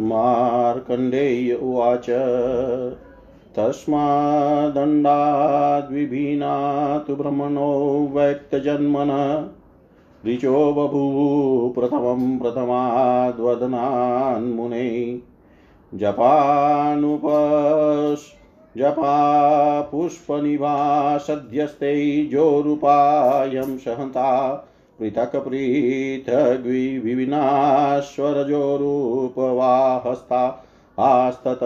मार्कण्डेय उवाच। तस्मादण्डाद्विभीनातु ब्रह्मणो व्यक्तजन्मन। ऋचो बभूव प्रथमं प्रथमाद्वदनान्मुने जपानुपस् जपा सद्यस्ते जोरूपायं सहन्ता। पृथक् पृथक्विविनाश्वरजोरूपवाहस्ता आस्तत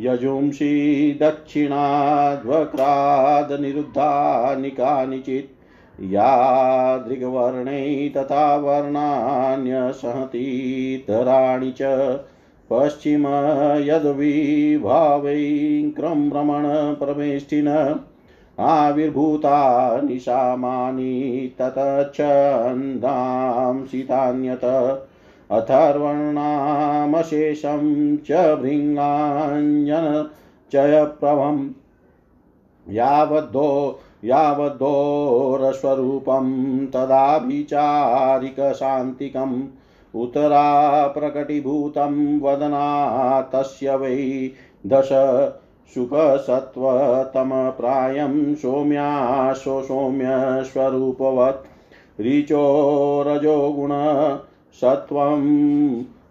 यजुंषि दक्षिणाद्वक्रादनिरुद्धानि कानिचित् या दृग्वर्णै तथा वर्णान्यसहतीतराणि च पश्चिम यद्विभावैक्रमण परमेष्ठिन आविर्भूता निशामानि ततच्छन्दां सीतान्यत अथर्वणामशेषं च भृङ्गाञ्जन चयप्रभं यावद्धो यावद्धोरस्वरूपं तदाभिचारिकशान्तिकम् उत्तरा प्रकटीभूतं वदना तस्य वै दश सुखसत्त्वतमप्रायं सौम्याशो सौम्यस्वरूपवत् ऋचो रजोगुण सत्त्वं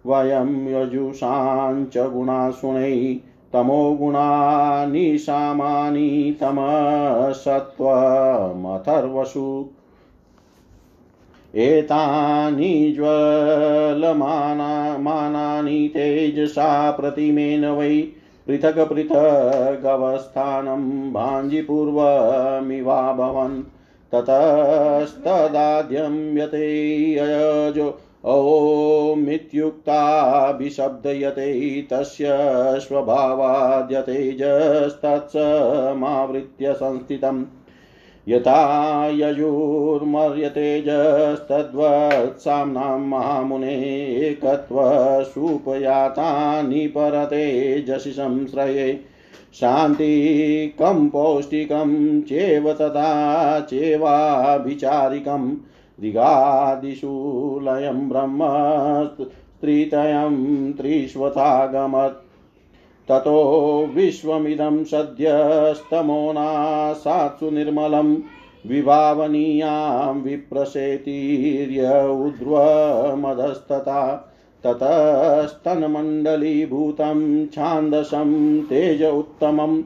वयं यजुषाञ्च गुणासुणै तमोगुणानि सामानि तमसत्त्वमथर्वसु। एतानि ज्वलमानानि तेजसा प्रतिमेन वै पृथक् पृथगवस्थानं भाञ्जिपूर्वमिवाभवन्। ततस्तदाद्यं यते अयजो ओमित्युक्ताभिशब्दयते तस्य स्वभावाद्यतेजस्तत्समावृत्य संस्थितम्। यथा यजुर्मर्यतेजस्तद्वत्साम्नां महामुने एकत्वसुपयातानि परतेजसि संश्रये। शान्तिकं, पौष्टिकं, चेव तदा चेवाभिचारिकं। ऋगादिषु लयं ब्रह्म स्त्रीतयं त्रिष्वथागमत्। ततो विश्वमिदं सद्यस्तमोनासात्सु निर्मलं विभावनीयां विप्रसेतीर्य उद्ध्वमधस्तथा ततस्तन्मण्डलीभूतं छान्दसं तेज उत्तमं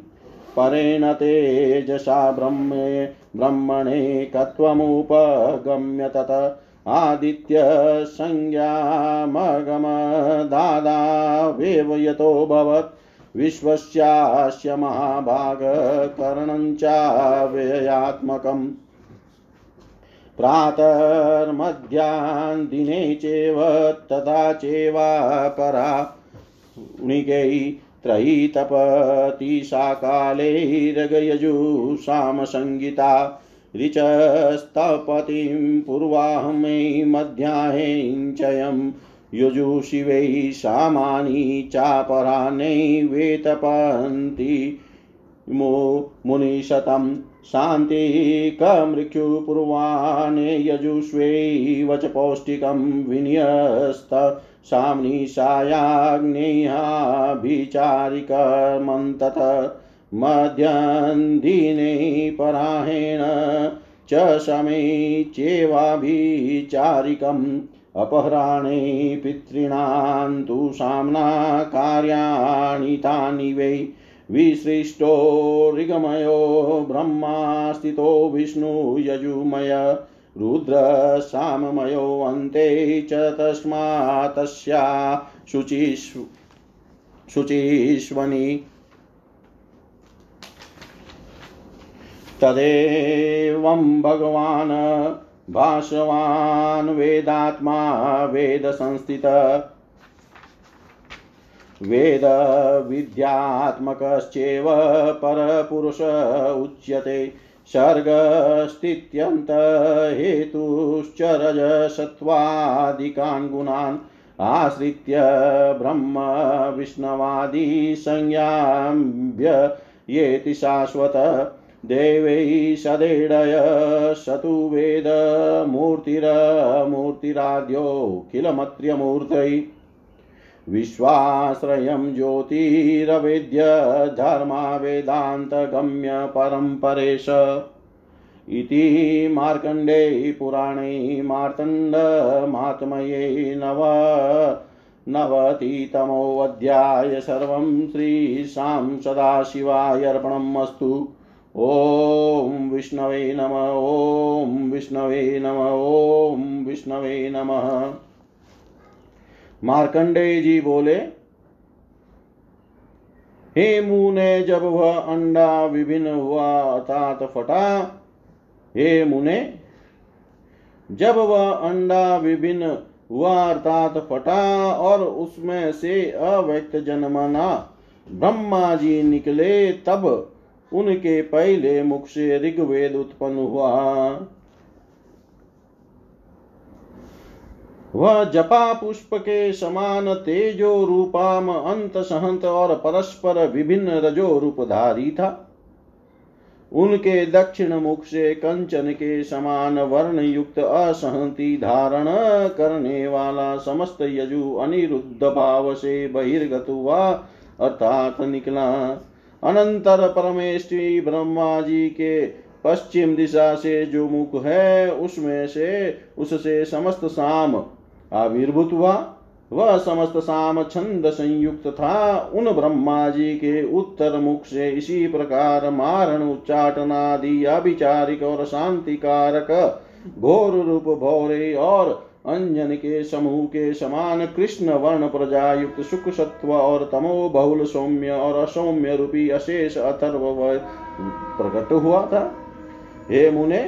परेण तेजसा ब्रह्मे ब्रह्मणेकत्वमुपगम्य तत आदित्यसंज्ञामगमदादावेव यतोऽभवत् विश्वस्यास्य महाभागकरणञ्चाव्ययात्मकम् प्रातर्मध्यान्दिने चैव तथा चैवापरा। उणिकै त्रयी तपति सा कालैरगयजुषामसङ्गिता ऋचस्तपतिं पूर्वाहमै मध्याहेञ्चयम् युजुषि वै सामानि चापरान्नैवेतपन्ति मो मुनिशतं शान्तिकमृत्युपूर्वाणे यजुष्वैव च पौष्टिकं विन्यस्त साम्निशायाग्नेयाभिचारिकर्मन्तत मध्यन्दिने पराहेण च शमे चेवाभिचारिकम् अपहराणे पितॄणां तु साम्ना कार्याणि तानि वै विसृष्टो ऋगमयो ब्रह्मा स्थितो विष्णुयजुमय रुद्रसाममयो अन्ते च तस्मात्तस्या शुचिष्व शुचिष्वनि। तदेवं भगवान् भाषवान् वेदात्मा वेदसंस्थित। वेदविद्यात्मकश्चेव परपुरुष उच्यते। सर्गस्थित्यन्तहेतुश्च रजसत्त्वादिकान् गुणान् आश्रित्य ब्रह्म विष्णवादिसंज्ञाभ्ययेति शाश्वत। देवै सदेडय स तु वेदमूर्तिरमूर्तिराद्योऽखिलमत्र्यमूर्तै विश्वाश्रयं ज्योतिरवेद्य धर्मा वेदान्तगम्य परं परेश। इति मार्कण्डे पुराणे मार्तण्डमात्मये नव नवतितमोऽध्याय सर्वं श्रीशां सदाशिवाय अस्तु। ॐ विष्णवे नम ॐ विष्णवे नम ॐ विष्णवे नमः। मार्कंडेय जी बोले, हे मुने, जब वह अंडा विभिन्न हुआ, अर्थात फटा, हे मुने, जब वह अंडा विभिन्न हुआ, अर्थात फटा, और उसमें से अव्यक्त जन्मना ब्रह्मा जी निकले, तब उनके पहले मुख से ऋग्वेद उत्पन्न हुआ। वह जपा पुष्प के समान तेजो रूपाम अंत सहंत और परस्पर विभिन्न रजो रूपधारी था। उनके दक्षिण मुख से कंचन के समान वर्ण युक्त असहंति धारण करने वाला समस्त यजु अनिरुद्ध भाव से बहिर्गत हुआ, अर्थात निकला। अनंतर परमेश्वरी ब्रह्मा जी के पश्चिम दिशा से जो मुख है, उसमें से उससे समस्त साम आविर्भूत हुआ। वह समस्त साम छंद संयुक्त था। उन ब्रह्मा जी के उत्तर मुख से इसी प्रकार मारण, उच्चाटनादि अभिचारिक और शांति कारक घोर रूप भौरे और अंजन के समूह के समान कृष्ण वर्ण प्रजा युक्त सुख सत्व और तमो बहुल सौम्य और असौम्य रूपी अशेष अथर्व प्रकट हुआ था। हे मुने,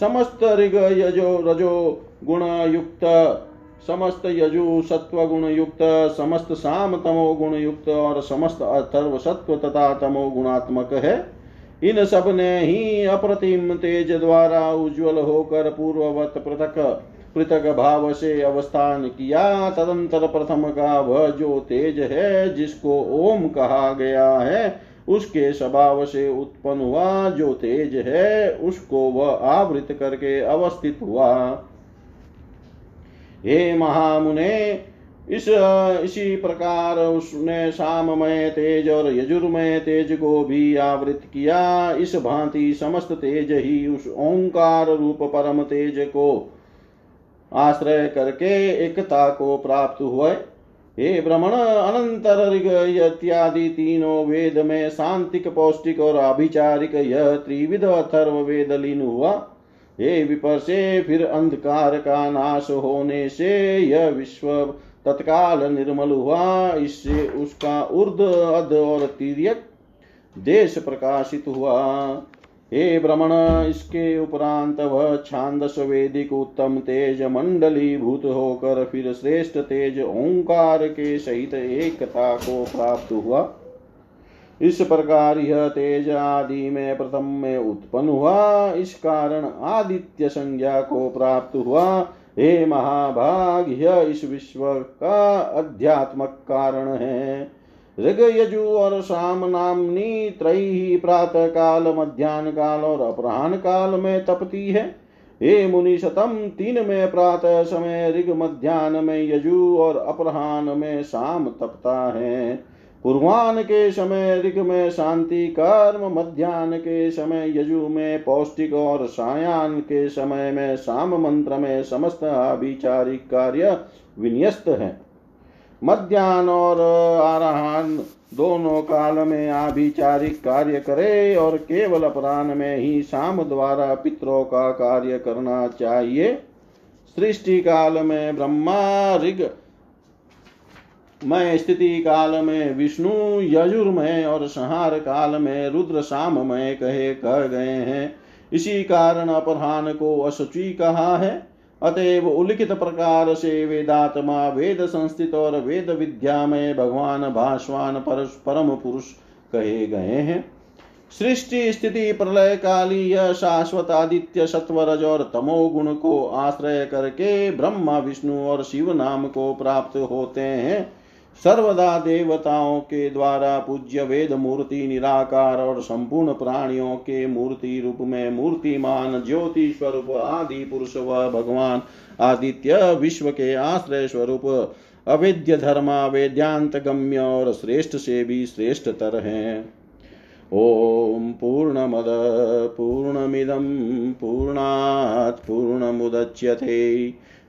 समस्त ऋग यजो रजो गुण युक्त समस्त यजु सत्व गुण युक्त समस्त साम तमो गुण युक्त और समस्त अथर्व सत्व तथा तमो गुणात्मक है। इन सबने ही अप्रतिम तेज द्वारा उज्जवल होकर पूर्ववत पृथक पृथक भाव से अवस्थान किया तदंतर प्रथम का वह जो तेज है, जिसको ओम कहा गया है, उसके स्वभाव से उत्पन्न हुआ, जो तेज है, उसको वह आवृत करके अवस्थित हुआ। हे महामुने, इस, इसी प्रकार उसने शाममय तेज और यजुर्मय तेज को भी आवृत किया। इस भांति समस्त तेज ही उस ओंकार रूप परम तेज को आश्रय करके एकता को प्राप्त हुए। हे भ्रमण अनंतर इत्यादि तीनों वेद में शांतिक, पौष्टिक और अभिचारिक यह त्रिविध अथर्व वेद लीन हुआ। हे विपर से फिर अंधकार का नाश होने से यह विश्व तत्काल निर्मल हुआ। इससे उसका उर्द अध और तीर्यक देश प्रकाशित हुआ। हे भ्रमण इसके उपरांत वह छांदस वेदिक उत्तम तेज मंडली भूत होकर फिर श्रेष्ठ तेज ओंकार के सहित एकता को प्राप्त हुआ। इस प्रकार यह तेज आदि में प्रथम में उत्पन्न हुआ। इस कारण आदित्य संज्ञा को प्राप्त हुआ। हे महाभाग यह इस विश्व का अध्यात्मक कारण है। ऋग यजु और शाम नामनी त्रय ही प्रातः काल मध्यान्ह काल और अपराह्न काल में तपती है। हे मुनि शतम, तीन में प्रातः समय, ऋग मध्यान्ह में यजु और अपराह्न में शाम तपता है। पूर्वान के समय ऋग में शांति, कर्म मध्यान्ह के समय यजु में पौष्टिक और सायान के समय में शाम मंत्र में समस्त अभिचारिक कार्य विन्यस्त है। मध्यान्ह और आराहन दोनों काल में आभिचारिक कार्य करे और केवल अपराह्न में ही शाम द्वारा पितरों का कार्य करना चाहिए। सृष्टि काल में ब्रह्मा ऋग मैं स्थिति काल में विष्णु, यजुर्मय और संहार काल में रुद्र शाममय कहे कह गए हैं। इसी कारण अपराह्न को असुचि कहा है। अतएव उल्लिखित प्रकार से वेदात्मा वेद संस्थित और वेद विद्या में भगवान भाषवान परम पुरुष कहे गए हैं। सृष्टि स्थिति प्रलय काली शाश्वत आदित्य सत्वरज और तमो गुण को आश्रय करके ब्रह्मा विष्णु और शिव नाम को प्राप्त होते हैं। सर्वदा देवताओं के द्वारा पूज्य वेद मूर्ति, निराकार और संपूर्ण प्राणियों के मूर्ति रूप में मूर्तिमान, ज्योति स्वरूप, आदि पुरुष व भगवान, आदित्य, विश्व के आश्रय स्वरूप, अवेद्य धर्मा वेद्यांत गम्य और श्रेष्ठ से भी श्रेष्ठतर हैं। ॐ पूर्णमद, पूर्णमिदं, पूर्णात् पूर्णमुदच्यते।